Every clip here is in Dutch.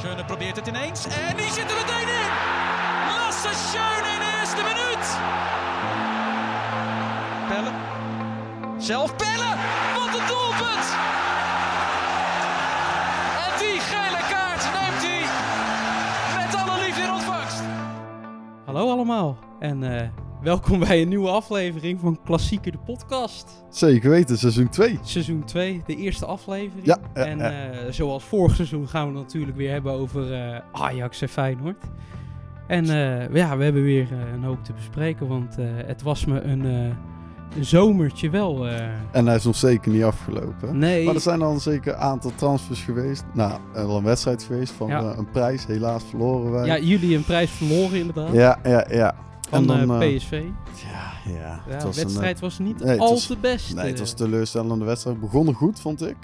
Schöne probeert het ineens en die zit er meteen in. Lasse Schöne in de eerste minuut. Pellen. Zelf Pellen. Wat een doelpunt. En die gele kaart neemt hij met alle liefde in ontvangst. Hallo allemaal en eh, welkom bij een nieuwe aflevering van Klassieker de podcast. Zeker weten, seizoen 2. Seizoen 2, de eerste aflevering. Ja, ja, en ja. eh, zoals vorig seizoen gaan we het natuurlijk weer hebben over eh, Ajax en Feyenoord. En eh, ja, we hebben weer een hoop te bespreken, want het was me een, een zomertje wel. En hij is nog zeker niet afgelopen. nee, Maar er zijn al zeker een aantal transfers geweest. Nou, al een wedstrijd geweest van een prijs. Helaas verloren wij. ja, jullie een prijs verloren inderdaad. ja, ja. ja. Van dan, eh, eh, PSV. Ja, ja. De een, wedstrijd was niet nee, al was- te best. eh, nee, het was eh. een teleurstellende wedstrijd. Begonnen goed, vond ik.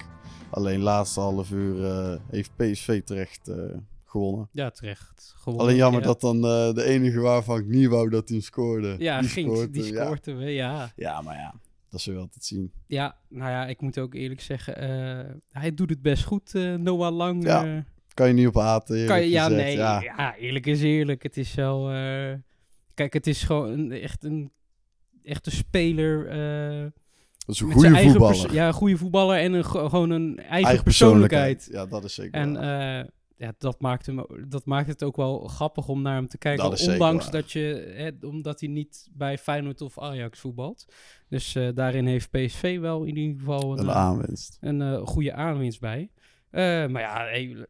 Alleen laatste half uur eh, heeft PSV terecht eh, gewonnen. Ja, terecht. Gewonnen, Alleen jammer ja. dat dan eh, de enige waarvan ik niet wou dat hij scoorde. Ja, die ging, scoort, die eh, ja. weer, ja. Ja, maar ja, dat zul je altijd zien. Ja, nou ja, ik moet ook eerlijk zeggen, eh, hij doet het best goed, eh, Noah Lang. Ja, eh. Kan je niet op haten, kan je, ja, gezegd. nee, Ja. eerlijk is eerlijk. Het is wel, eh, kijk, het is gewoon een, echt een echte speler. eh, Dat is een goede voetballer. ja, een goede voetballer en een, gewoon een eigen, eigen persoonlijkheid. Ja, dat is zeker En eh, ja, dat maakt, hem, dat maakt het ook wel grappig om naar hem te kijken. Dat ondanks dat je, hè, omdat hij niet bij Feyenoord of Ajax voetbalt. Dus eh, daarin heeft PSV wel in ieder geval een, een aanwinst. een goede aanwinst bij. Eh, maar ja, hey,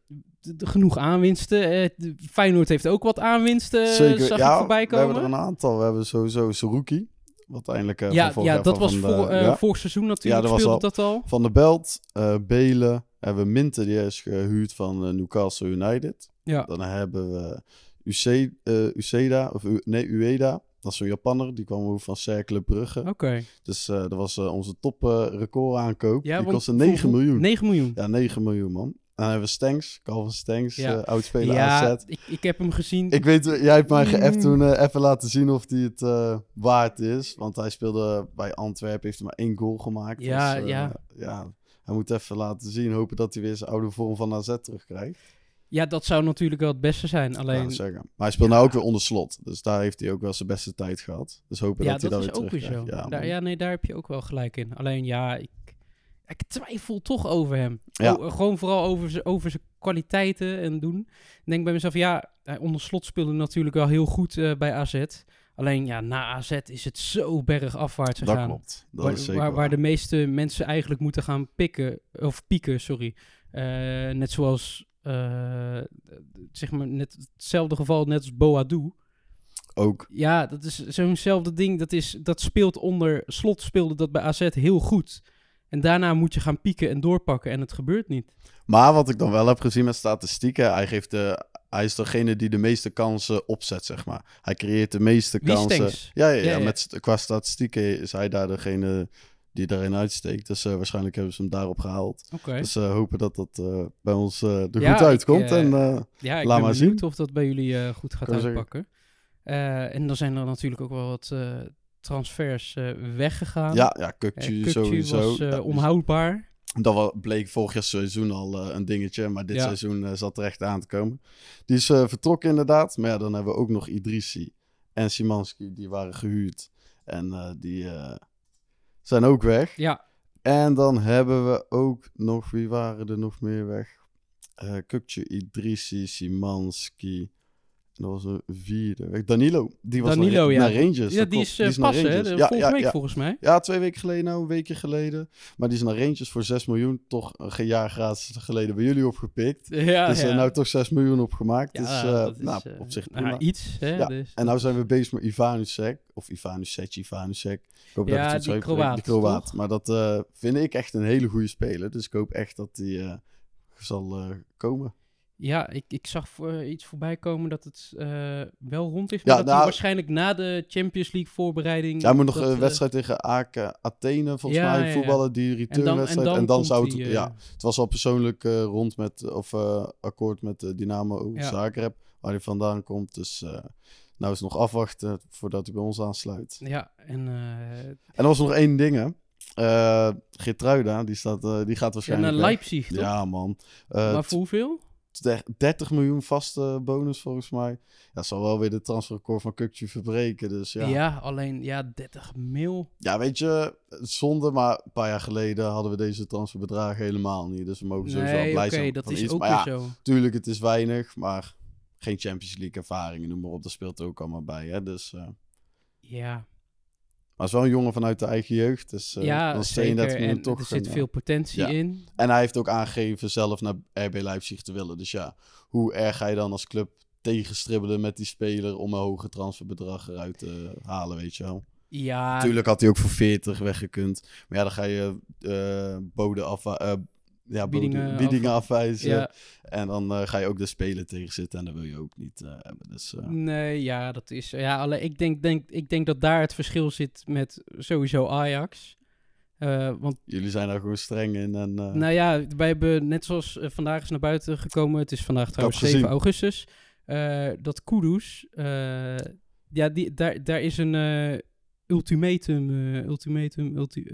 genoeg aanwinsten. Eh, Feyenoord heeft ook wat aanwinsten, Zeker. zag ja, voorbij we hebben komen. er een aantal. We hebben sowieso Saruki. Wat eindelijk eh, ja, ja, dat was voor, eh, ja. vorig seizoen natuurlijk, Ja, dat was speelde al- dat al. Van de Belt, eh Belen. Hebben we Minte, die is gehuurd van eh, Newcastle United. Ja, Dan hebben we Uce, eh, Uceda, of nee, Ueda. Dat is zo'n Japanner, die kwam over van Cercle Brugge. oké. Dus eh, dat was eh, onze top eh, record aankoop. Ja, die kostte voor- 9 miljoen. 9 miljoen. Ja, 9 miljoen man. En dan hebben we Stengs, Calvin Stengs, Ja. oudspeler Ja, AZ. ik, ik heb hem gezien. Ik weet, jij hebt mij Mm. toen eh, even laten zien of hij het waard is. Want hij speelde bij Antwerpen, heeft maar één goal gemaakt. Ja, Dus, ja. ja. Hij moet even laten zien, hopen dat hij weer zijn oude vorm van AZ terugkrijgt. Ja, dat zou natuurlijk wel het beste zijn. Alleen, dat. Maar hij speelt nou ook weer onder slot. Dus daar heeft hij ook wel zijn beste tijd gehad. Dus hopen ja, dat hij dat dat is weer ook weer zo. Ja, daar, ja, nee, daar heb je ook wel gelijk in. Alleen ja, ik, ik twijfel toch over hem. Ja. O- gewoon vooral over zijn over zijn kwaliteiten en doen. Ik denk bij mezelf, ja, hij onder slot speelde natuurlijk wel heel goed eh, bij AZ. Alleen ja, na AZ is het zo bergafwaarts dat gegaan. klopt. Dat waar, is zeker waar, waar waar. de meeste mensen eigenlijk moeten gaan pikken, of pieken, sorry. Eh, net zoals, eh, zeg maar, net hetzelfde geval net als Boadu. Ook. Ja, dat is zo'nzelfde ding. Dat, is, dat speelt onder slot, speelde dat bij AZ heel goed. En daarna moet je gaan pieken en doorpakken en het gebeurt niet. Maar wat ik dan wel heb gezien met statistieken, hij, geeft de, hij is degene die de meeste kansen opzet, zeg maar. Hij creëert de meeste Wie kansen. Ja, ja, ja, Ja, ja. Met, qua statistieken is hij daar degene die daarin uitsteekt. Dus eh, waarschijnlijk hebben ze hem daarop gehaald. Dus eh, hopen dat dat eh, bij ons er Ja, goed uitkomt. ik, en, Ja, ik Laat maar zien. of dat bij jullie goed gaat uitpakken. En dan zijn er natuurlijk ook wel wat transfers weggegaan. ja, ja, Kukcu sowieso. was is- onhoudbaar. Dat bleek vorig jaar seizoen al een dingetje, maar dit Ja. seizoen zat er echt aan te komen. Die is vertrokken inderdaad, maar ja, dan hebben we ook nog Idrissi en Simanski, die waren gehuurd. En die zijn ook weg. Ja, En dan hebben we ook nog, wie waren er nog meer weg? Eh Kukcu, Idrissi, Simanski. Dat was een vierde. Danilo, die was Danilo, naar, ja. naar Rangers. ja die is, eh, hè? De- Ja, Volgende ja, week ja. volgens mij. Ja, twee weken geleden nou, een weekje geleden. Maar die is naar Rangers voor 6 miljoen. Toch een jaar gratis geleden bij jullie opgepikt. Ja, dus er ja. nou toch 6 miljoen opgemaakt. Ja, dus eh, dat is, nou, eh, op zich nou, iets, hè? Ja, Dus, en nou zijn we bezig met Ivanusek. Of Ivanusek, Ivanusek. Ik hoop Ja, dat die Kroaat, Die Kroaat. Maar dat eh, vind ik echt een hele goede speler. Dus ik hoop echt dat die eh, zal eh, komen. Ja, ik, ik zag voor, iets voorbij komen dat het eh, wel rond is. Ja, Maar dat hij nou- waarschijnlijk na de Champions League voorbereiding... Hij moet nog een eh, wedstrijd tegen AK Athene volgens Ja, mij ja. voetballen. Die returnwedstrijd. en En dan dan, komt zou het... die, eh, ja, het was al persoonlijk eh, rond met... Of eh, akkoord met eh, Dynamo. Zagreb. Waar hij vandaan komt. Dus eh, nou is nog afwachten voordat hij bij ons aansluit. Ja, en eh, En er was nog één ding hè. Eh Geertruida, die, staat, eh, die gaat ja, waarschijnlijk naar. Leipzig, toch? Ja, man. Eh, maar voor hoeveel? Der- 30 miljoen vaste bonus volgens mij. Ja, zal wel weer de transferrecord van Kukcu verbreken. Dus ja. Ja. ja. alleen ja, 30 mil. weet je, zonde, maar een paar jaar geleden hadden we deze transferbedragen helemaal niet. Dus we mogen sowieso wel Nee, blij oké, zijn. dat is iets. ook maar ja, zo. tuurlijk, het is weinig, maar geen Champions League ervaring, noem maar op. Dat speelt er ook allemaal bij, hè. Dus, eh, Ja, maar het is wel een jongen vanuit de eigen jeugd. Dus uh, ja dan is zeker. 32 En miljoen toch er zit een, veel potentie ja. in. En hij heeft ook aangegeven zelf naar RB Leipzig te willen. Dus ja, hoe erg ga je dan als club tegenstribbelen met die speler om een hoger transferbedrag eruit te halen, weet je wel. Ja, Natuurlijk had hij ook voor 40 weggekund. Maar ja, dan ga je eh bode af, eh, ja, Biedingen biedingen, biedingen af- afwijzen. ja, En dan eh, ga je ook de speler tegenzitten en dat wil je ook niet eh, hebben. Dus eh, nee, ja, dat is... Ja, alleen ik denk, denk, ik denk dat daar het verschil zit met sowieso Ajax. Want jullie zijn daar gewoon streng in. En, Nou ja, wij hebben net zoals vandaag is naar buiten gekomen. Het is vandaag trouwens heb 7 gezien. augustus. dat Kudus, ja, die, daar, daar is een ultimatum, ultimatum, ulti,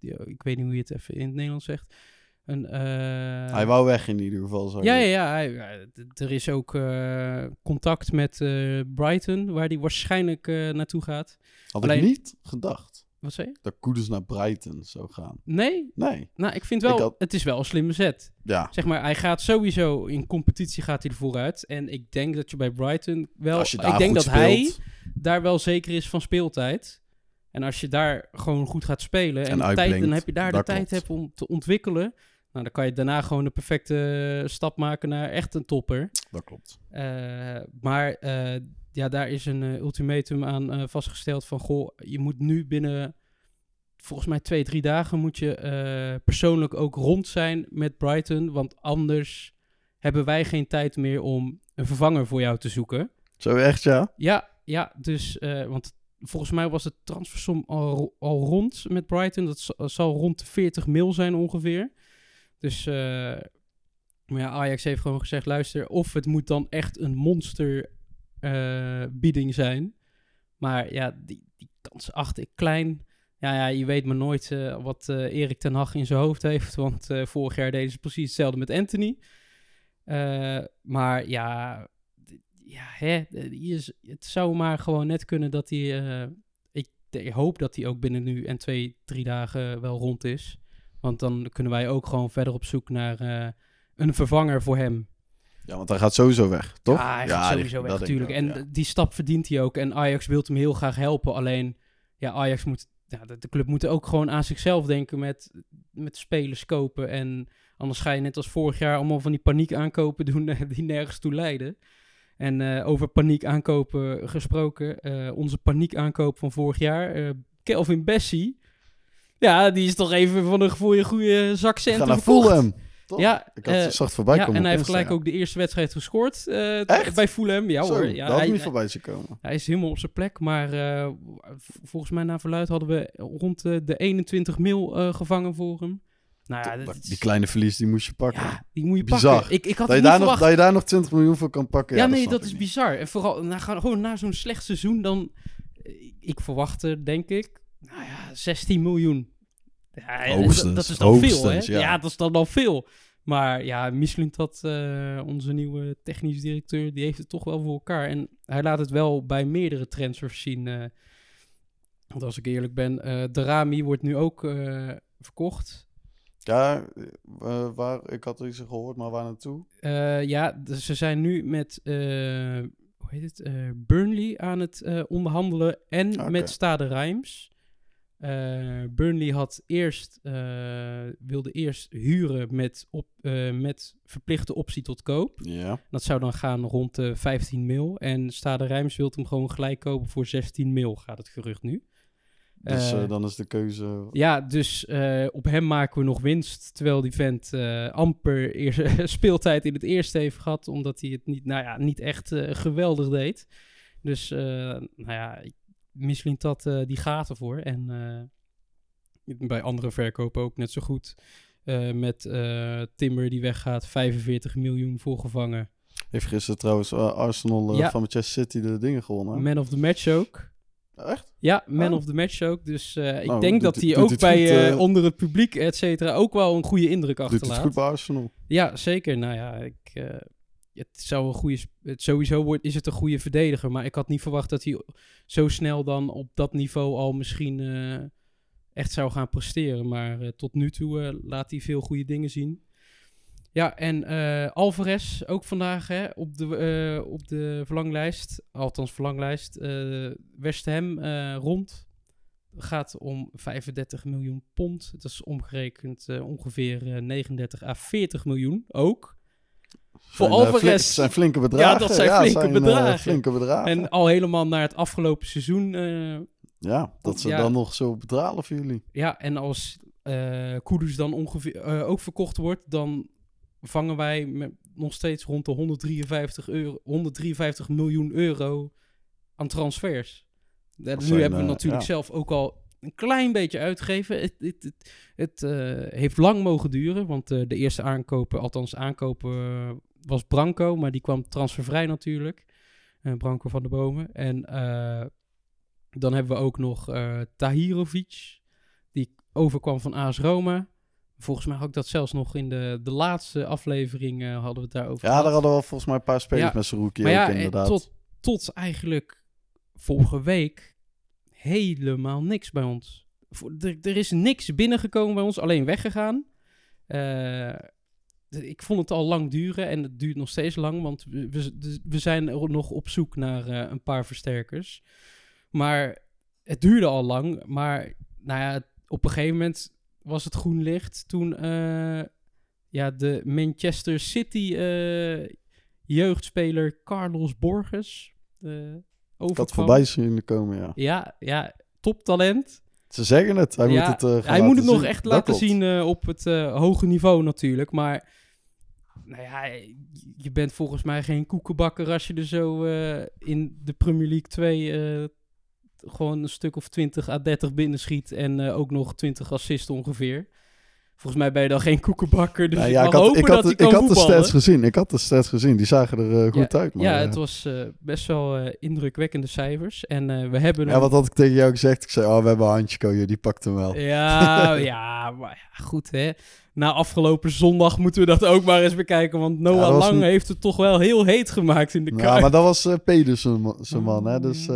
ja, ik weet niet hoe je het even in het Nederlands zegt. Een, eh, hij wou weg in ieder geval. Zou ja, ja, ja, hij- er is ook eh, contact met eh, Brighton, waar hij waarschijnlijk naartoe gaat. Had alleen- ik niet gedacht Wat zei je? dat Koeders naar Brighton zou gaan. Nee? Nee, Nou, ik vind wel, Ik had- het is wel een slimme zet. ja. Zeg maar, hij gaat sowieso in competitie gaat hij er vooruit. En ik denk dat je bij Brighton wel. Als je daar ik denk dat hij daar wel zeker is van speeltijd. En als je daar gewoon goed gaat spelen en, En de tijd, dan heb je daar de dat tijd hebt om te ontwikkelen. Nou, dan kan je daarna gewoon de perfecte stap maken naar echt een topper. Dat klopt. Eh, maar eh, ja, daar is een eh, ultimatum aan vastgesteld van... Goh, je moet nu binnen, volgens mij twee, drie dagen... moet je persoonlijk ook rond zijn met Brighton. Want anders hebben wij geen tijd meer om een vervanger voor jou te zoeken. Zo echt, ja? Ja, ja, dus... want volgens mij was het transfersom al, al rond met Brighton. Dat zal rond de 40 mil zijn ongeveer. Dus... eh, maar ja, Ajax heeft gewoon gezegd: luister, of het moet dan echt een monster eh, zijn. Maar ja, die, die kans acht ik klein. Ja, ja, je weet maar nooit eh, wat Erik ten Hag in zijn hoofd heeft. Want vorig jaar deden ze precies hetzelfde met Anthony. Maar ja, ja hè, het zou maar gewoon net kunnen dat hij... ik hoop dat hij ook binnen nu en twee, drie dagen wel rond is. Want dan kunnen wij ook gewoon verder op zoek naar eh, een vervanger voor hem. Ja, want hij gaat sowieso weg, toch? Ja, hij gaat die- sowieso weg natuurlijk. En ja. die stap verdient hij ook. En Ajax wil hem heel graag helpen. Alleen, ja, Ajax moet... Ja, de, de club moet ook gewoon aan zichzelf denken met, met spelers kopen. En anders ga je net als vorig jaar allemaal van die paniek aankopen doen die nergens toe leiden. En eh, over paniek aankopen gesproken. eh, onze paniek aankoop van vorig jaar. Kelvin Bessie. Ja, die is toch even van een goede, goede zak Ga naar verkocht. Fulham. Toch? Ja, Ik had het zacht voorbij ja, komen en hij heeft gelijk ook de eerste wedstrijd gescoord eh, Echt? bij Fulham. Ja Zo, hoor. Ja, hij, niet voorbij zien komen. hij is helemaal op zijn plek. Maar eh, volgens mij naar verluid hadden we rond de, de 21 mil gevangen voor hem. Nou ja, dat Die kleine verlies, die moest je pakken. ja, die moet je Bizar. pakken. Ik, ik had dat, je niet daar nog, verwacht. dat je daar nog 20 miljoen voor kan pakken. ja, Ja, nee, dat is niet. bizar. En vooral na, gaan- gewoon na zo'n slecht seizoen, dan... Ik verwachtte, denk ik, nou ja, 16 miljoen. Ja, Hoogstens, Dat, is dan veel, hè? Ja. ja. dat is dan al veel. Maar ja, Michelin dat onze nieuwe technisch directeur, die heeft het toch wel voor elkaar. En hij laat het wel bij meerdere transfers zien. eh. want als ik eerlijk ben, eh de Rami wordt nu ook eh, verkocht. Ja, eh, waar, ik had iets gehoord, maar waar naartoe? Eh, ja, ze zijn nu met eh, hoe heet het? eh, Burnley aan het eh, onderhandelen en Oké. met Stade Reims. Eh, Burnley had eerst, eh, wilde eerst huren met, op, eh, met verplichte optie tot koop. Ja. Dat zou dan gaan rond de 15 mil. En Stade Reims wil hem gewoon gelijk kopen voor 16 mil, gaat het gerucht nu. Dus dan is de keuze... Ja, dus op hem maken we nog winst. Terwijl die vent amper eerst, speeltijd in het eerste heeft gehad. Omdat hij het niet, nou ja, niet echt geweldig deed. Dus nou ja, Michelin dat eh, die gaat ervoor. En eh, bij andere verkopen ook net zo goed. Eh, met Timber die weggaat, 45 miljoen voor gevangen. Heeft gisteren trouwens Arsenal Ja. van Manchester City de dingen gewonnen. Man of the match ook. Echt? Ja, man Oh. of the match ook. Dus ik Nou, denk doet dat hij doet ook bij goed, onder het publiek, et cetera, ook wel een goede indruk Doet achterlaat. het goed bij Arsenal? Ja, zeker. Nou ja, ik, het zou een goede, het sowieso wordt, is het een goede verdediger. Maar ik had niet verwacht dat hij zo snel dan op dat niveau al misschien eh, echt zou gaan presteren. Maar eh, tot nu toe eh, laat hij veel goede dingen zien. Ja, en Alvarez ook vandaag hè, op, de, op de verlanglijst. Althans, verlanglijst. West Ham rond. Gaat om 35 miljoen pond. Dat is omgerekend ongeveer eh, 39 à 40 miljoen ook. Voor Zijn, eh, Alvarez. flink- zijn flinke bedragen. dat zijn flinke eh, bedragen. flinke bedragen. En al helemaal naar het afgelopen seizoen. eh, ja, dat ze Ja. dan nog zo betalen voor jullie. ja, en als Kudus dan ongeveer ook verkocht wordt, dan vangen wij met nog steeds rond de 153, euro, 153 miljoen euro aan transfers. Ja, nu hebben we natuurlijk ja. zelf ook al een klein beetje uitgegeven. Het, het, het, het, eh, heeft lang mogen duren, want eh, de eerste aankopen, althans aankopen, eh, was Branco, maar die kwam transfervrij natuurlijk. Branco van de Bomen. En dan hebben we ook nog Tahirovic, die overkwam van AS Roma. Volgens mij had ik dat zelfs nog in de, de laatste aflevering hadden we het daarover Ja, gehad. daar hadden we volgens mij een paar spelers Ja, met maar ook ja, inderdaad. tot, tot eigenlijk vorige week helemaal niks bij ons. Er, er is niks binnengekomen bij ons, alleen weggegaan. Eh, ik vond het al lang duren en het duurt nog steeds lang, want we, we, we zijn nog op zoek naar eh, een paar versterkers. Maar het duurde al lang, maar nou ja, op een gegeven moment was het groen licht toen eh, ja, de Manchester City jeugdspeler Carlos Borges overkwam. had voorbij zien komen, ja. Ja, ja, toptalent. Ze zeggen het. Hij Ja, moet het eh, Hij moet het nog echt Dat laten klopt. zien eh, op het eh, hoge niveau natuurlijk. Maar nou ja, je bent volgens mij geen koekenbakker als je er zo in de Premier League 2 eh, gewoon een stuk of 20 à 30 binnenschiet. En ook nog 20 assists ongeveer. Volgens mij ben je dan geen koekenbakker. Dus Nou ik ja, had, hopen ik had, dat ik had de stats gezien. Ik had de stats gezien. Die zagen er eh, goed uit. Maar, ja, eh, het was eh, best wel indrukwekkende cijfers. En we hebben ja, wat had ik tegen jou gezegd? Ik zei, oh, we hebben Handje hier, die pakt hem wel. Ja, ja, maar ja, goed hè. Na afgelopen zondag moeten we dat ook maar eens bekijken. Want Noah Ja, Lang niet- heeft het toch wel heel heet gemaakt in de Ja, Kuip. maar dat was Pedersen, zijn man, hè. Dus.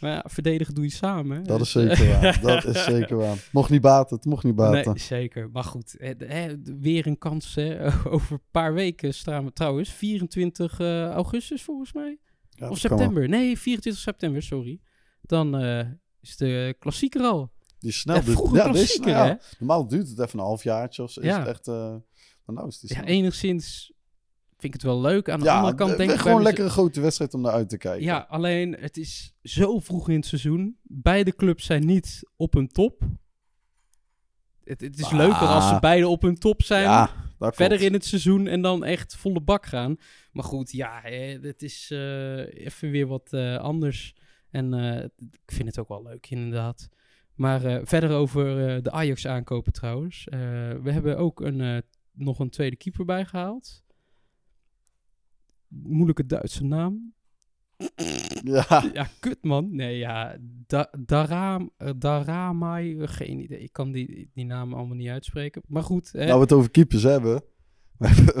Maar ja, verdedigen doe je samen. hè. dat is Dus, zeker eh, waar. Dat is zeker waar. Mocht niet baten, het mocht niet baten. Nee, zeker. Maar goed, hè, de- hè, weer een kans hè. Over een paar weken staan we trouwens. 24 eh, augustus volgens mij. Ja, of september. Nee, 24 september, sorry. Dan eh, is de klassieker al. Die is snel. Ja, dus- ja, dit is klassieker, hè? Normaal duurt het even een halfjaartje of. Is Ja. het echt... eh, nou is het Ja, enigszins vind ik het wel leuk. Aan de Ja, andere kant de- denk ik gewoon lekker een grote wedstrijd om naar uit te kijken. Ja, alleen het is zo vroeg in het seizoen. Beide clubs zijn niet op hun top. Het, het is Ah. leuker als ze beide op hun top zijn. Ja, verder in het seizoen en dan echt volle bak gaan. Maar goed, ja, het is eh, even weer wat eh, anders. En eh, ik vind het ook wel leuk, inderdaad. Maar verder over de Ajax aankopen trouwens. We hebben ook een, nog een tweede keeper bijgehaald. Moeilijke Duitse naam. Ja, Ja, kut man. Nee, ja. Da Daram, eh, Daramai, geen idee. Ik kan die, die namen allemaal niet uitspreken. Maar goed. Hè. nou we het over keepers hebben.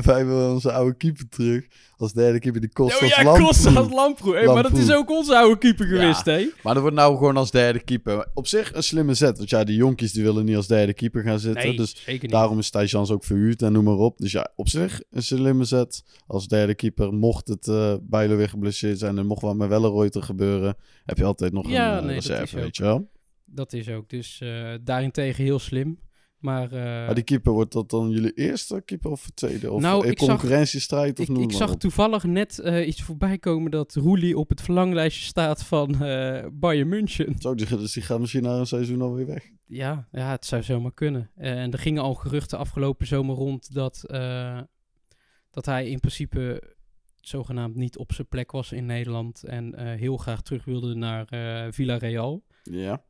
Wij hebben onze oude keeper terug. Als derde keeper die kost als ja, Lamproe. Kostas Lamproe. Hey, maar dat is ook onze oude keeper Ja. geweest, hè? Maar dat wordt nou gewoon als derde keeper. Op zich een slimme zet. Want ja, die jonkies die willen niet als derde keeper gaan zitten. dus daarom is Thijs ook verhuurd en noem maar op. Dus ja, op zich een slimme zet. Als derde keeper, mocht het Bijlo weer geblesseerd zijn... en mocht wat met Welleroyter gebeuren... heb je altijd nog Ja, een eh, nee, reserve, weet je wel. Dat is ook. Dus eh, daarentegen heel slim. Maar, eh, Maar die keeper, wordt dat dan jullie eerste keeper of tweede? Of Nou, zag- concurrentiestrijd? Of ik, noem ik zag op. toevallig net eh, iets voorbij komen dat Roelie op het verlanglijstje staat van eh Bayern München. Zo, dus die gaat misschien na een seizoen alweer weg. Ja, ja, het zou zomaar kunnen. Eh, en er gingen al geruchten afgelopen zomer rond dat, eh, dat hij in principe zogenaamd niet op zijn plek was in Nederland en eh, heel graag terug wilde naar eh Villarreal. Ja.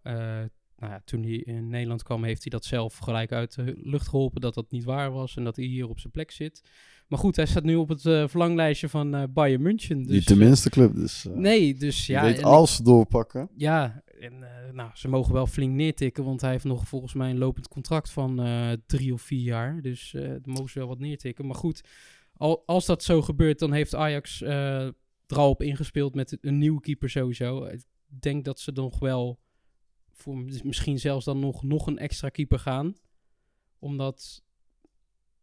Eh, nou ja, toen hij in Nederland kwam, heeft hij dat zelf gelijk uit de lucht geholpen dat dat niet waar was en dat hij hier op zijn plek zit. Maar goed, hij staat nu op het eh, verlanglijstje van eh Bayern München. Dus, niet de minste club, dus... eh, Nee, dus ja. weet, als ze doorpakken... ja, en eh, nou, ze mogen wel flink neertikken, want hij heeft nog volgens mij een lopend contract van eh, drie of vier jaar. Dus eh mogen ze wel wat neertikken. Maar goed, al, als dat zo gebeurt, dan heeft Ajax eh er al op ingespeeld met een nieuwe keeper sowieso. Ik denk dat ze nog wel voor misschien zelfs dan nog, nog een extra keeper gaan. Omdat,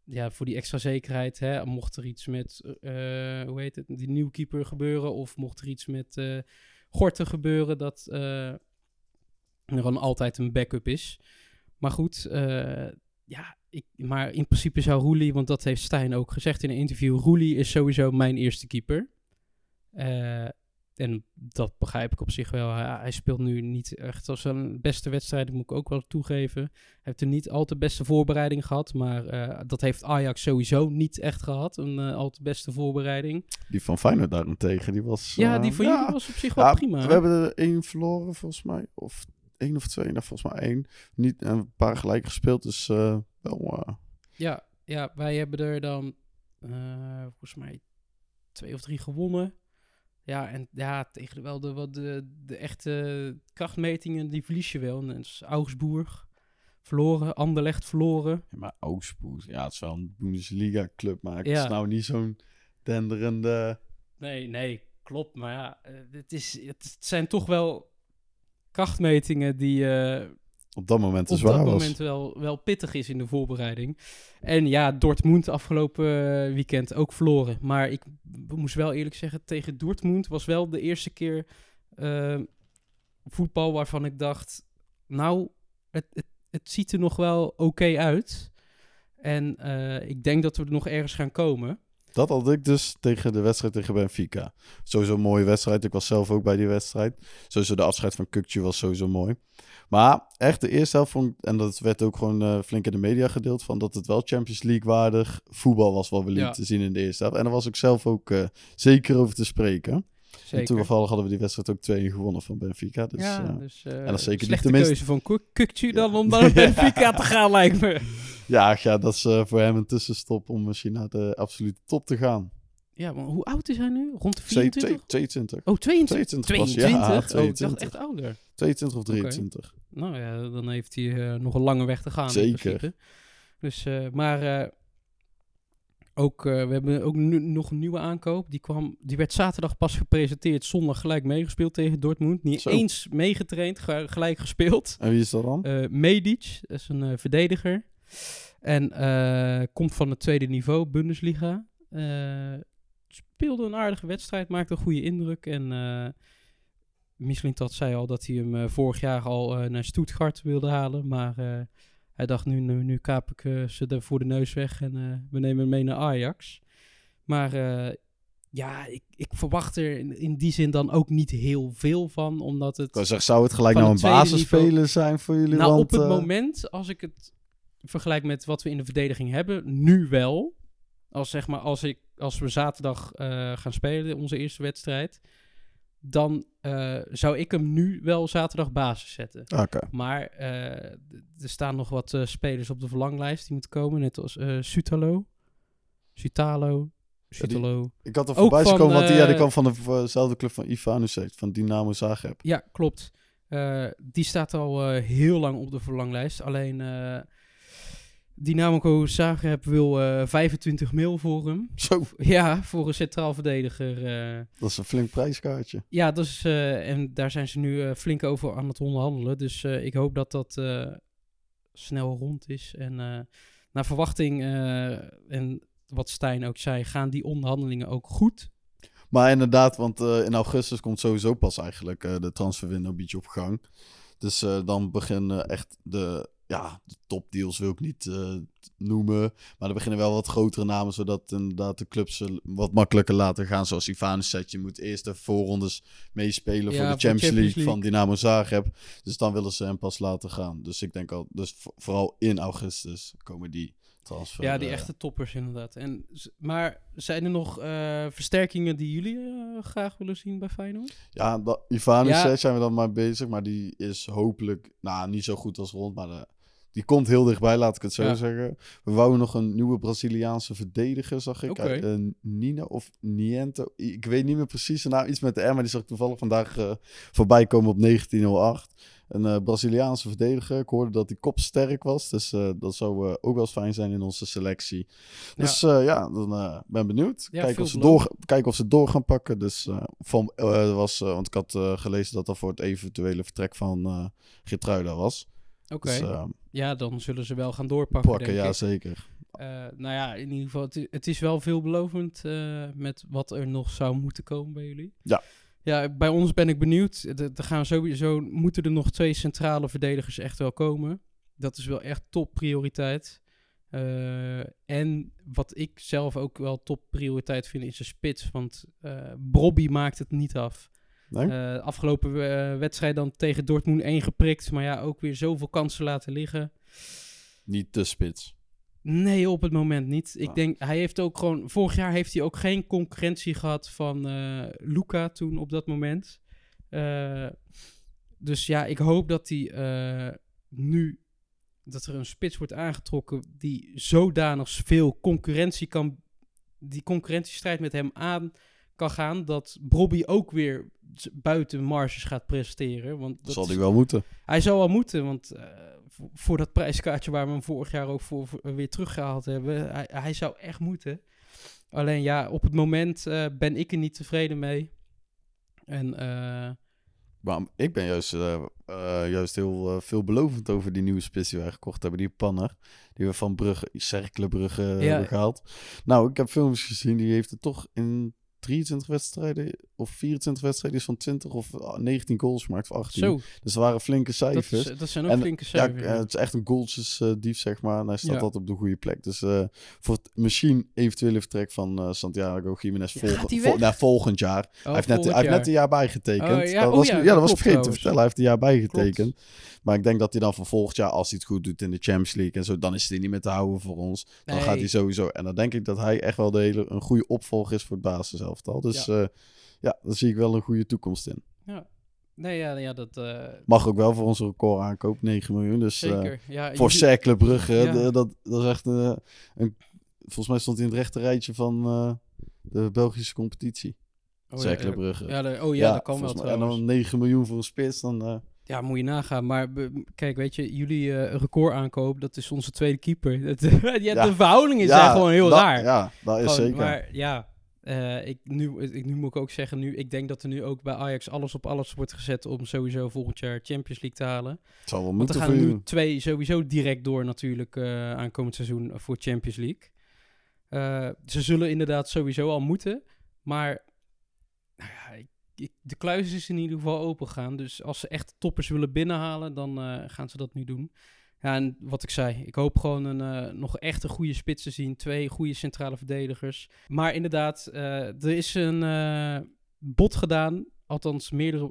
ja, voor die extra zekerheid, hè, mocht er iets met, eh, hoe heet het, die nieuwe keeper gebeuren. Of mocht er iets met eh Gorten gebeuren, dat eh, er dan altijd een backup is. Maar goed, eh, ja, ik, maar in principe zou Roelie, want dat heeft Stijn ook gezegd in een interview, Roelie is sowieso mijn eerste keeper. Eh, en dat begrijp ik op zich wel. Hij, hij speelt nu niet echt als een beste wedstrijd, moet ik ook wel toegeven. Hij heeft er niet al te beste voorbereiding gehad, maar eh, dat heeft Ajax sowieso niet echt gehad, een eh, al te beste voorbereiding. Die van Feyenoord daarentegen, die was... ja, eh, die van ja. jullie was op zich wel Ja, prima. We hebben er één verloren, volgens mij. Of één of twee, nou, volgens mij één. Niet, en een paar gelijk gespeeld, dus eh, wel... eh, Ja, ja, wij hebben er dan eh, volgens mij twee of drie gewonnen. Ja, en ja, tegen wel de, wat de, de echte krachtmetingen, die verlies je wel. En Augsburg verloren, Anderlecht verloren. ja, maar Augsburg, ja, het is wel een Bundesliga-club, maar het is nou niet zo'n denderende... Nee, nee, klopt. Maar ja, eh, het, is, het, zijn toch wel krachtmetingen die eh, Op dat moment op wel, wel pittig is in de voorbereiding. En ja, Dortmund afgelopen eh, weekend ook verloren. Maar ik moest wel eerlijk zeggen, tegen Dortmund was wel de eerste keer eh, voetbal waarvan ik dacht, nou, het, het, het ziet er nog wel oké uit. En eh, ik denk dat we er nog ergens gaan komen. Dat had ik dus tegen de wedstrijd tegen Benfica. Sowieso een mooie wedstrijd. Ik was zelf ook bij die wedstrijd. Sowieso de afscheid van Kukje was sowieso mooi. Maar echt de eerste helft vond en dat werd ook gewoon eh, flink in de media gedeeld, van dat het wel Champions League waardig voetbal was wat we Ja. lieten zien in de eerste helft. En daar was ik zelf ook eh, zeker over te spreken. En Zeker. toevallig hadden we die wedstrijd ook 2 gewonnen van Benfica. Dus, ja, eh, dus uh, dat is zeker niet de keuze van Kuk- Kukçu dan om naar Benfica te gaan, lijkt me. Ja, ja, dat is eh, voor hem een tussenstop om misschien naar de absolute top te gaan. Ja, maar hoe oud is hij nu? Rond de Twee- 24? twee- 22. Oh, 22? 22 pas, 22? ja, Oh, ik 22. dacht echt ouder. 22 of 23. Nou ja, dan heeft hij eh, nog een lange weg te gaan. Zeker. Dus, eh, maar ook, we hebben ook nu, nog een nieuwe aankoop. Die, kwam, die werd zaterdag pas gepresenteerd. Zondag gelijk meegespeeld tegen Dortmund. Niet Zo. eens meegetraind, ge- gelijk gespeeld. En wie is dat dan? Medic, dat is een verdediger. En eh, komt van het tweede niveau, Bundesliga. Eh, speelde een aardige wedstrijd, maakte een goede indruk. En eh Mislintat zei al dat hij hem eh, vorig jaar al naar Stuttgart wilde halen. Maar hij dacht, nu, nu, nu kaap ik ze er voor de neus weg en we nemen hem mee naar Ajax. Maar ja, ik, ik verwacht er in, in die zin dan ook niet heel veel van, omdat het... Ik zou het gelijk nou een basisspeler zijn voor jullie? Nou, Want, op het moment, als ik het vergelijk met wat we in de verdediging hebben, nu wel. Als, zeg maar, als, ik, als we zaterdag eh, gaan spelen, onze eerste wedstrijd, dan eh, zou ik hem nu wel zaterdag basis zetten. Oké. Maar eh, er staan nog wat spelers op de verlanglijst die moeten komen, net als Sutalo, Sutalo, Sutalo. Ik had er voorbij zien van, komen, want die, ja, die kwam van dezelfde club van Ivanusek, van Dynamo Zagreb. Ja, klopt. Die staat al heel lang op de verlanglijst. Alleen Dynamo Zagreb wil eh 25 mil voor hem. Zo, Ja, voor een centraal verdediger. eh. dat is een flink prijskaartje. ja, dat is, eh, en daar zijn ze nu eh, flink over aan het onderhandelen. Dus eh, ik hoop dat dat eh, snel rond is. En eh, naar verwachting, eh, en wat Stijn ook zei, gaan die onderhandelingen ook goed. Maar inderdaad, want eh, in augustus komt sowieso pas eigenlijk eh, de transferwindow een beetje op gang. Dus eh, dan beginnen echt de, ja, de topdeals wil ik niet eh, noemen. Maar er beginnen wel wat grotere namen, zodat inderdaad de clubs ze wat makkelijker laten gaan. Zoals Ivanusek, je moet eerst de voorrondes meespelen Ja, voor de Champions, Champions League, van. Dynamo Zagreb. Dus dan willen ze hem pas laten gaan. Dus ik denk al, dus vo- vooral in augustus komen die transfer. Ja, die eh, echte toppers inderdaad. En, maar zijn er nog eh, versterkingen die jullie graag willen zien bij Feyenoord? Ja, Ivanus Ja. zijn we dan maar bezig. Maar die is hopelijk, nou, niet zo goed als rond. Maar eh, die komt heel dichtbij, laat ik het zo Ja. zeggen. We wouden nog een nieuwe Braziliaanse verdediger, zag ik. Uit, eh, Nina of Niento. Ik weet niet meer precies de naam. Iets met de R, maar die zag ik toevallig vandaag eh, voorbij komen op 1908. een eh, Braziliaanse verdediger. Ik hoorde dat hij kopsterk was. Dus dat zou ook wel eens fijn zijn in onze selectie. Dus ja, ja dan ben benieuwd. Ja, kijken, of ze door, kijken of ze door gaan pakken. Dus van, was, want ik had gelezen dat dat voor het eventuele vertrek van eh Geertruida was. Oké. Dus eh, Ja, dan zullen ze wel gaan doorpakken, pakken, ja ik. zeker. Eh, nou ja, in ieder geval, het is, het is wel veelbelovend eh, met wat er nog zou moeten komen bij jullie. Ja. Ja, bij ons ben ik benieuwd. Er er gaan sowieso, moeten er nog twee centrale verdedigers echt wel komen. Dat is wel echt top prioriteit. Eh, en wat ik zelf ook wel top prioriteit vind is de spits. Want eh Brobby maakt het niet af. Nee? Eh, afgelopen eh, wedstrijd dan tegen Dortmund 1 geprikt. Maar ja, ook weer zoveel kansen laten liggen. Niet te spits. Nee, op het moment niet. Ik Ah. denk, hij heeft ook gewoon... Vorig jaar heeft hij ook geen concurrentie gehad van eh Luca toen op dat moment. Dus ja, ik hoop dat hij nu... Dat er een spits wordt aangetrokken die zodanig veel concurrentie kan... Die concurrentiestrijd met hem aan kan gaan. Dat Bobby ook weer buiten marges gaat presteren. Want Dat zal hij wel moeten. hij zou wel moeten, want eh, voor, dat prijskaartje waar we hem vorig jaar ook voor, voor- weer teruggehaald hebben, hij, hij zou echt moeten. Alleen ja, op het moment eh, ben ik er niet tevreden mee. En eh, Maar ik ben juist, juist heel veelbelovend over die nieuwe spits die wij gekocht hebben. Die Panner. Die we van Brugge, Cerkelenbrugge Ja. hebben gehaald. Nou, ik heb films gezien. Die heeft het toch in 23 wedstrijden of 24 wedstrijden is van 20 of ah, 19 goals gemaakt voor 18. zo, Dus er waren flinke dat, cijfers. is, dat zijn ook flinke Ja, cijfers. eh, het is echt een goalsjesdief, zeg maar. Hij staat Ja. altijd op de goede plek. Dus eh, voor het misschien eventuele vertrek van eh, Santiago Jiménez Ja, volgen- gaat hij vol- nou, volgend jaar. Oh, hij heeft net, volgend hij heeft net een jaar bijgetekend. Oh, ja, dat oh was, ja, ja, dat dat was klopt vergeten te vertellen. Hij heeft een jaar bijgetekend. Maar ik denk dat hij dan van volgend jaar, als hij het goed doet in de Champions League en zo, dan is hij niet meer te houden voor ons. Dan gaat hij sowieso. En dan denk ik dat hij echt wel de hele, een goede opvolger is voor het basiselftal. Dus ja. ja, daar zie ik wel een goede toekomst in. Nee, ja, ja dat eh, Mag ook wel voor onze record aankoop, 9 miljoen. Dus eh, ja, voor jullie- Cercle Brugge, Ja. dat, dat is echt een, een... Volgens mij stond hij in het rechte rijtje van eh, de Belgische competitie. oh, Cercle ja, Brugge. ja, de- oh ja, dat kan wel. En dan 9 miljoen voor een spits, dan... eh, Ja, moet je nagaan. Maar kijk, weet je, jullie eh record aankoop, dat is onze tweede keeper. Dat, ja, Ja. De verhoudingen ja, zijn gewoon heel raar. Ja, dat is Gewoon, zeker. Maar ja, eh, ik, nu, ik, nu moet ik ook zeggen, nu, ik denk dat er nu ook bij Ajax alles op alles wordt gezet om sowieso volgend jaar Champions League te halen. Het zal wel Want er moeten gaan nu twee sowieso direct door natuurlijk uh, aankomend seizoen voor Champions League. Uh, ze zullen inderdaad sowieso al moeten, maar nou ja, ik, ik, de kluis is in ieder geval open gaan. Dus als ze echt toppers willen binnenhalen, dan gaan ze dat nu doen. Ja, en wat ik zei, ik hoop gewoon een, uh, nog echt een goede spits te zien. Twee goede centrale verdedigers. Maar inderdaad, uh, er is een uh, bod gedaan. Althans, meerdere.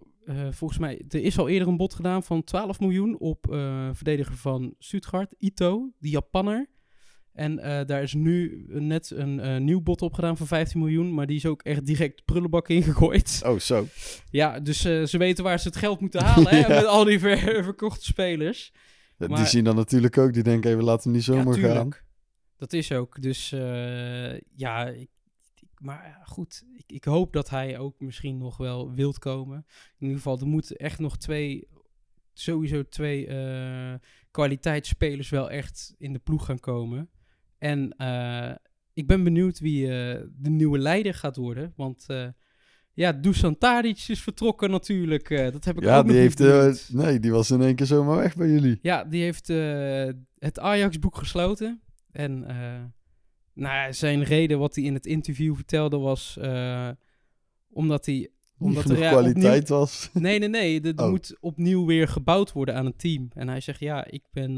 Volgens mij, er is al eerder een bod gedaan van 12 miljoen op verdediger van Stuttgart, Ito, die Japanner. En daar is nu net een nieuw bod op gedaan van 15 miljoen. Maar die is ook echt direct prullenbak ingegooid. Oh, zo. Ja, dus ze weten waar ze het geld moeten halen hè, met al die ver verkochte spelers. Ja, maar, die zien dan natuurlijk ook, die denken even laten we niet zomaar ja, gaan. Dat is ook. Dus uh, ja, ik, maar goed, ik, ik, hoop dat hij ook misschien nog wel wilt komen. In ieder geval, er moeten echt nog twee, sowieso twee uh, kwaliteitsspelers wel echt in de ploeg gaan komen. En uh, ik ben benieuwd wie de nieuwe leider gaat worden, want... Ja, Dusan Tadic is vertrokken natuurlijk. Uh, dat heb ik ja, ook die heeft, uh, Nee, die was in één keer zomaar weg bij jullie. Ja, die heeft uh, het Ajax-boek gesloten. En nou ja, zijn reden wat hij in het interview vertelde was... omdat hij... Omdat er kwaliteit opnieuw... was. Nee, nee, nee. Er oh. moet opnieuw weer gebouwd worden aan een team. En hij zegt, ja, ik ben...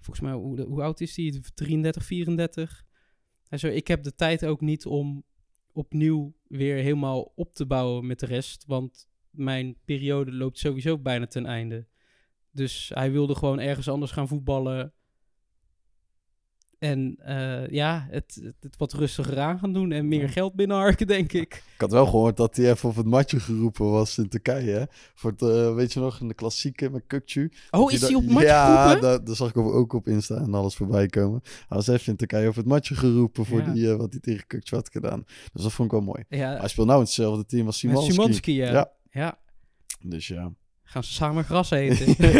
volgens mij, hoe, hoe oud is hij? 33, 34? Hij zei, ik heb de tijd ook niet om opnieuw weer helemaal op te bouwen met de rest. Want mijn periode loopt sowieso bijna ten einde. Dus hij wilde gewoon ergens anders gaan voetballen. En uh, ja, het, het, wat rustiger aan gaan doen en meer geld binnenharken, denk ik. Ik had wel gehoord dat hij even op het matje geroepen was in Turkije. Hè? Voor het, uh, weet je nog, in de klassieke met Kukcu. Oh, is hij op het matje ja, geroepen? Ja, daar zag ik ook op Insta en alles voorbij komen. Hij was even in Turkije op het matje geroepen voor ja. die, uh, wat hij tegen Kukcu had gedaan. Dus dat vond ik wel mooi. Ja. Hij speelt nou in hetzelfde team als Simonski. Simonski, ja. ja. ja. Dus ja. Gaan ze samen gras eten.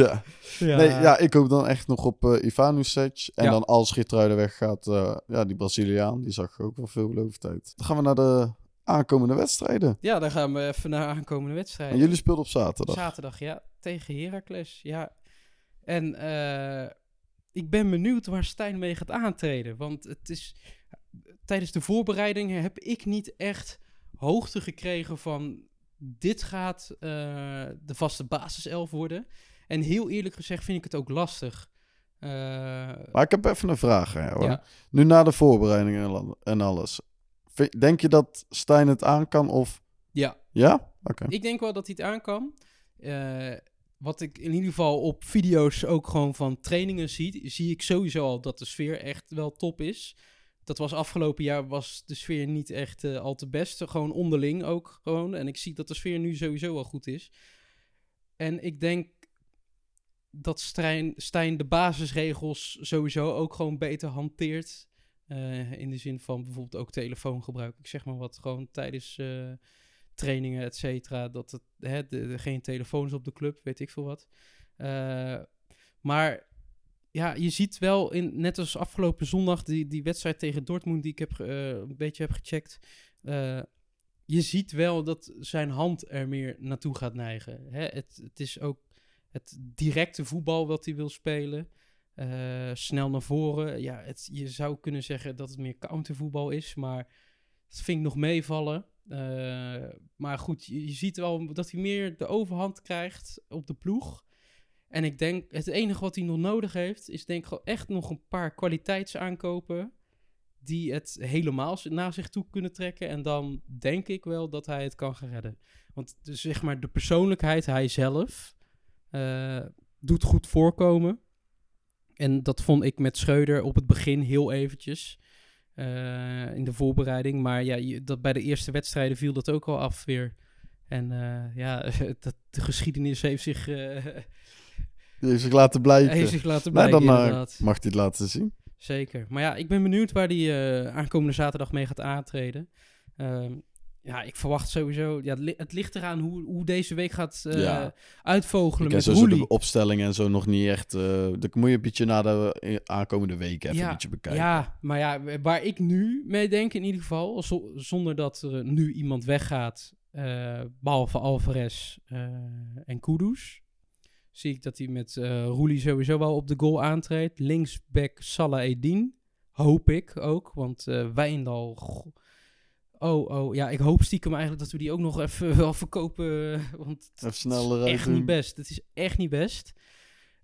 ja. ja. Nee, ja, ik hoop dan echt nog op uh. En Ja. dan als Geertruiden weggaat, eh, ja, die Braziliaan, die zag ook wel veelbelovend uit. Dan gaan we naar de aankomende wedstrijden. Ja, dan gaan we even naar aankomende wedstrijden. En jullie speelden op zaterdag. Zaterdag, ja. Tegen Heracles, ja. En eh, ik ben benieuwd waar Stijn mee gaat aantreden. Want het is... Tijdens de voorbereidingen heb ik niet echt hoogte gekregen van... Dit gaat eh, de vaste basiself worden. En heel eerlijk gezegd vind ik het ook lastig. Eh, Maar ik heb even een vraag hè. ja, Nu na de voorbereidingen en al- en alles. Denk je dat Stijn het aan kan of... ja, Ja? Oké. Ik denk wel dat hij het aan kan. Eh, wat ik in ieder geval op video's ook gewoon van trainingen zie, zie ik sowieso al dat de sfeer echt wel top is. Dat was afgelopen jaar was de sfeer niet echt eh, al te best. Gewoon onderling ook gewoon. En ik zie dat de sfeer nu sowieso wel goed is. En ik denk dat Stijn, Stijn de basisregels sowieso ook gewoon beter hanteert. Eh, in de zin van bijvoorbeeld ook telefoongebruik. Ik zeg maar wat gewoon tijdens eh, trainingen, et cetera. Dat het hè, de, geen telefoons op de club, weet ik veel wat. Maar ja, je ziet wel, in, net als afgelopen zondag, die, die wedstrijd tegen Dortmund, die ik heb, eh, een beetje heb gecheckt. eh, je ziet wel dat zijn hand er meer naartoe gaat neigen. Hè? Het, het is ook het directe voetbal wat hij wil spelen. Eh, snel naar voren. Ja, het, je zou kunnen zeggen dat het meer countervoetbal is, maar dat vind ik nog meevallen. Maar goed, je ziet wel dat hij meer de overhand krijgt op de ploeg. En ik denk, het enige wat hij nog nodig heeft, is denk ik echt nog een paar kwaliteitsaankopen die het helemaal naar zich toe kunnen trekken. En dan denk ik wel dat hij het kan gaan redden. Want zeg maar de persoonlijkheid, hij zelf, eh, doet goed voorkomen. En dat vond ik met Schreuder op het begin heel eventjes eh, in de voorbereiding. Maar ja, dat bij de eerste wedstrijden viel dat ook al af weer. En eh, ja, dat, de geschiedenis heeft zich, heeft zich laten blijken. heeft zich laten Nou, blijken, dan eh, inderdaad. mag hij het laten zien. Zeker. Maar ja, ik ben benieuwd waar die eh, aankomende zaterdag mee gaat aantreden. Ehm, ja, ik verwacht sowieso... Ja, het li- het ligt eraan hoe, hoe deze week gaat eh, Ja. uitvogelen Ik met Roelie. de opstelling en zo nog niet echt. eh dat moet je een beetje na de aankomende weken even Ja, een beetje bekijken. Ja, maar ja, waar ik nu mee denk in ieder geval, zo- zonder dat er nu iemand weggaat, eh, behalve Alvarez en Kudus, zie ik dat hij met eh Roelie sowieso wel op de goal aantreedt. Linksback Salah Eddin, hoop ik ook, want eh Wijndal... Oh, oh, ja, ik hoop stiekem eigenlijk dat we die ook nog even wel verkopen, want het is echt doen. niet best. Het is echt niet best.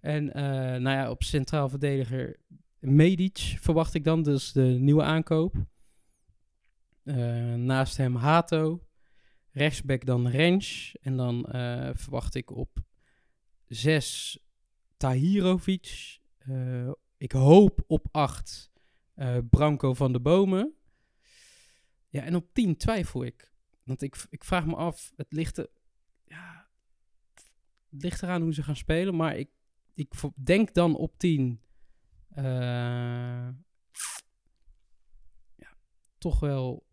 En eh, nou ja, op centraal verdediger Medic verwacht ik dan, dus de nieuwe aankoop. Eh, naast hem Hato. Rechtsback dan Rens. En dan eh, verwacht ik op 6 Tahirovic. Eh, ik hoop op 8 Branco van de Bomen. Ja, en op 10 twijfel ik. Want ik, ik vraag me af, het ligt, er, ja, het ligt eraan hoe ze gaan spelen. Maar ik, ik denk dan op 10 eh, ja, toch wel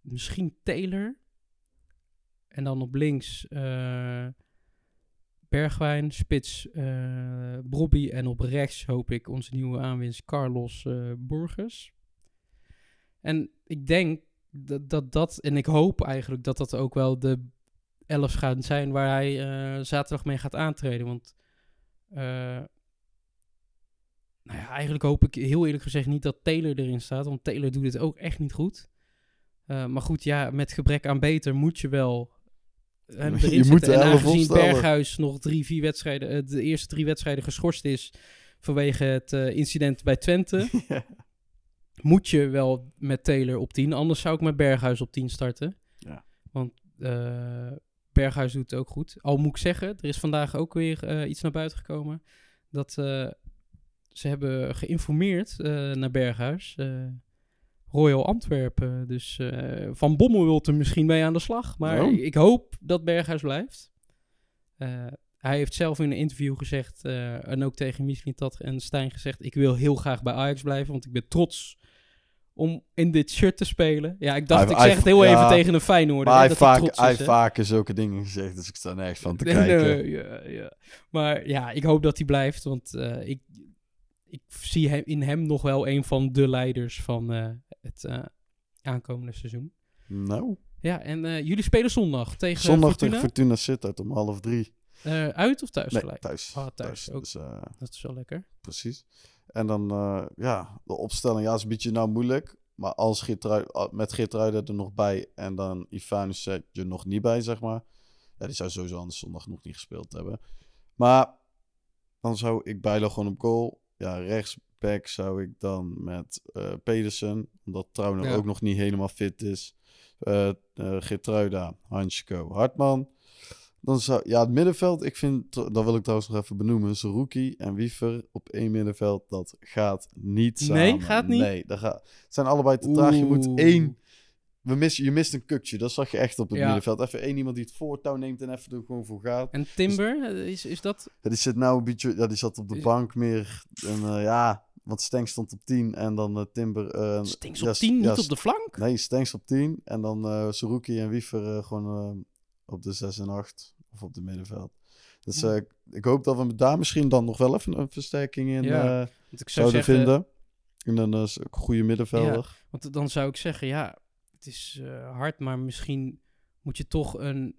misschien Taylor. En dan op links eh, Bergwijn, spits eh Brobby. En op rechts hoop ik onze nieuwe aanwinst Carlos eh Borges. En ik denk dat, dat dat, en ik hoop eigenlijk dat dat ook wel de elf gaat zijn waar hij eh, zaterdag mee gaat aantreden. Want nou ja, eigenlijk hoop ik heel eerlijk gezegd niet dat Taylor erin staat. Want Taylor doet het ook echt niet goed. Maar goed, ja, met gebrek aan beter moet je wel hem erin Je moet en aangezien opstellen. Berghuis nog drie, vier wedstrijden, eh, de eerste drie wedstrijden geschorst is vanwege het eh, incident bij Twente, moet je wel met Taylor op 10. Anders zou ik met Berghuis op 10 starten. Ja. Want eh, Berghuis doet het ook goed. Al moet ik zeggen, er is vandaag ook weer iets naar buiten gekomen. Dat eh, ze hebben geïnformeerd eh, naar Berghuis. Royal Antwerpen. Dus eh, Van Bommel wil er misschien mee aan de slag. Maar Oh. ik, hoop dat Berghuis blijft. Eh, hij heeft zelf in een interview gezegd, eh, en ook tegen Mislintat en Stijn gezegd, ik wil heel graag bij Ajax blijven, want ik ben trots om in dit shirt te spelen. Ja, ik dacht, ik zeg het heel even tegen een Feyenoorder. Maar hij heeft vaak, hij is, vaker zulke dingen gezegd, dus ik sta nergens van te kijken. nee, ja, ja. Maar ja, ik hoop dat hij blijft, want ik, ik zie hem, in hem nog wel een van de leiders van eh, het eh, aankomende seizoen. Nou, Ja, en eh, jullie spelen zondag tegen zondag Fortuna? tegen Fortuna Sittard om half drie. Uit of thuis Nee, gelijk? thuis. Ah, thuis, ook. Dus, Dat is wel lekker. precies. En dan, ja, de opstelling, ja, is een beetje nou moeilijk. Maar als Geertrui, a- met Geertruiden er nog bij en dan Ivanus er nog niet bij, zeg maar. Ja, die zou sowieso anders zondag nog niet gespeeld hebben. Maar dan zou ik Bijlo gewoon op goal. Ja, rechtsback zou ik dan met eh Pedersen, omdat Trouwner Ja. ook nog niet helemaal fit is. Eh uh, Geertruida, Hansko, Hartman. Dan zou, ja, het middenveld, ik vind, dat wil ik trouwens nog even benoemen, Zerouki en Wiever op één middenveld, dat gaat niet samen. Nee, gaat niet? Nee, dat gaat, het zijn allebei te traag. Je moet één, we missen, je mist een kukje, dat zag je echt op het Ja. middenveld. Even één iemand die het voortouw neemt en even er gewoon voor gaat. En Timber, eh, is, is dat... Ja, die zit nou een beetje, ja, die zat op de Is- bank meer, en eh, ja, want Stenks stond op 10 en dan eh, Timber... ja, op 10, ja, niet op de flank? Nee, Stenks op 10 en dan Zerouki en Wiever gewoon op de 6 en 8 of op de middenveld. Dus ik- hoop dat we daar misschien dan nog wel even een versterking in Ja, Want ik zou zouden zeggen, vinden. En dan een goede middenvelder. Want dan zou ik zeggen, ja, het is eh, hard, maar misschien moet je toch een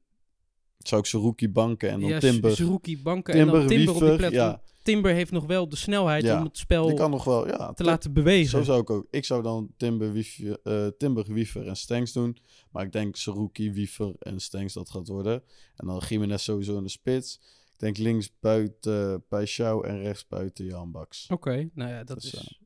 Zou ik Zerouki banken en dan ja, Timber. Zerouki banken en dan Timber op die plek. ja. Timber heeft nog wel de snelheid Ja, om het spel Die kan nog wel, ja. te laten bewegen. Zo zou ik ook. Ik zou dan Timber, Wiever, eh, Timber Wiever en Stenks doen. Maar ik denk Saruki, Wiever en Stenks dat gaat worden. En dan Jiménez sowieso in de spits. Ik denk links buiten Paixão en rechts buiten Jan Baks. Oké, nou ja, dat Dus, is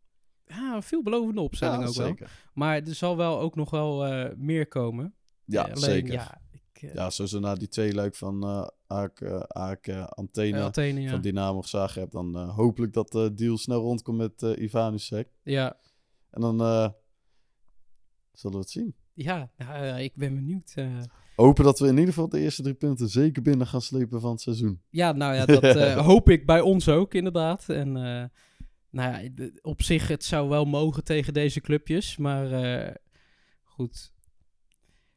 ja, veelbelovende opstelling ook wel. zeker. Maar er zal wel ook nog wel eh, meer komen. Ja, alleen, zeker. Ja, Ja, ik, eh, sowieso na die twee luik van eh Aak, Aak Antena ja. van Dynamo Zagreb. Dan hopelijk dat de deal snel rondkomt met eh Ivanusek. ja, En dan zullen we het zien. ja nou, ik ben benieuwd. Hopen dat we in ieder geval de eerste drie punten zeker binnen gaan slepen van het seizoen. Ja, nou ja, dat hoop ik bij ons ook inderdaad. En nou ja, de- op zich, het zou wel mogen tegen deze clubjes. Maar eh, goed,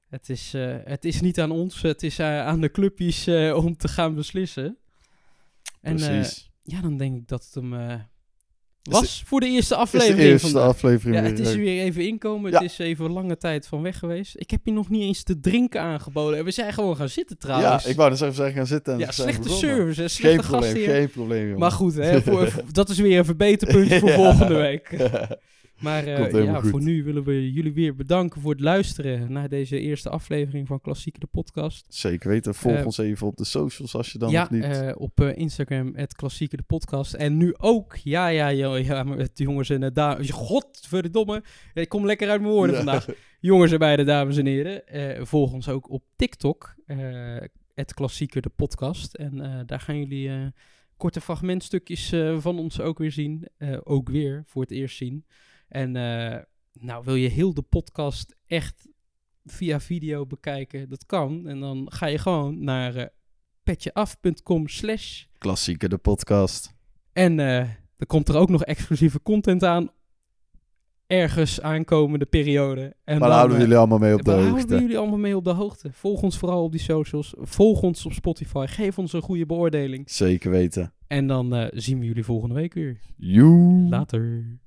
het is, eh, het is niet aan ons. Het is eh, aan de clubjes om te gaan beslissen. En Precies. ja, dan denk ik dat het hem was voor de eerste aflevering de eerste vandaag. aflevering Ja, weer. het is weer even inkomen. Ja. Het is even lange tijd van weg geweest. Ik heb je nog niet eens te drinken aangeboden. En we zijn gewoon gaan zitten trouwens. Ja, ik wou dus even zeggen gaan zitten en Ja, slechte begonnen. service, hè, Geen slechte probleem, gasten hier. geen probleem, jongen. Maar goed, hè, voor, dat is weer een verbeterpuntje voor volgende week. Maar eh, ja, goed. voor nu willen we jullie weer bedanken voor het luisteren naar deze eerste aflevering van Klassieke de Podcast. Zeker weten. Volg Eh, ons even op de socials als je dan ja, nog niet... eh, op Instagram, het Klassieke de Podcast. En nu ook, ja, ja, ja, ja maar jongens en dames. Godverdomme, ik kom lekker uit mijn woorden Ja. vandaag. Jongens en beide, dames en heren. volg ons ook op TikTok, het Klassieker de podcast. En daar gaan jullie korte fragmentstukjes van ons ook weer zien. Ook weer voor het eerst zien. En eh, nou, wil je heel de podcast echt via video bekijken? Dat kan. En dan ga je gewoon naar eh petjeaf.com slash... Klassieke, de podcast. En eh, er komt er ook nog exclusieve content aan. Ergens aankomende periode. En Maar dan, houden we jullie allemaal mee op de daar houden we hoogte. jullie allemaal mee op de hoogte. Volg ons vooral op die socials. Volg ons op Spotify. Geef ons een goede beoordeling. Zeker weten. En dan zien we jullie volgende week weer. Joe. Later.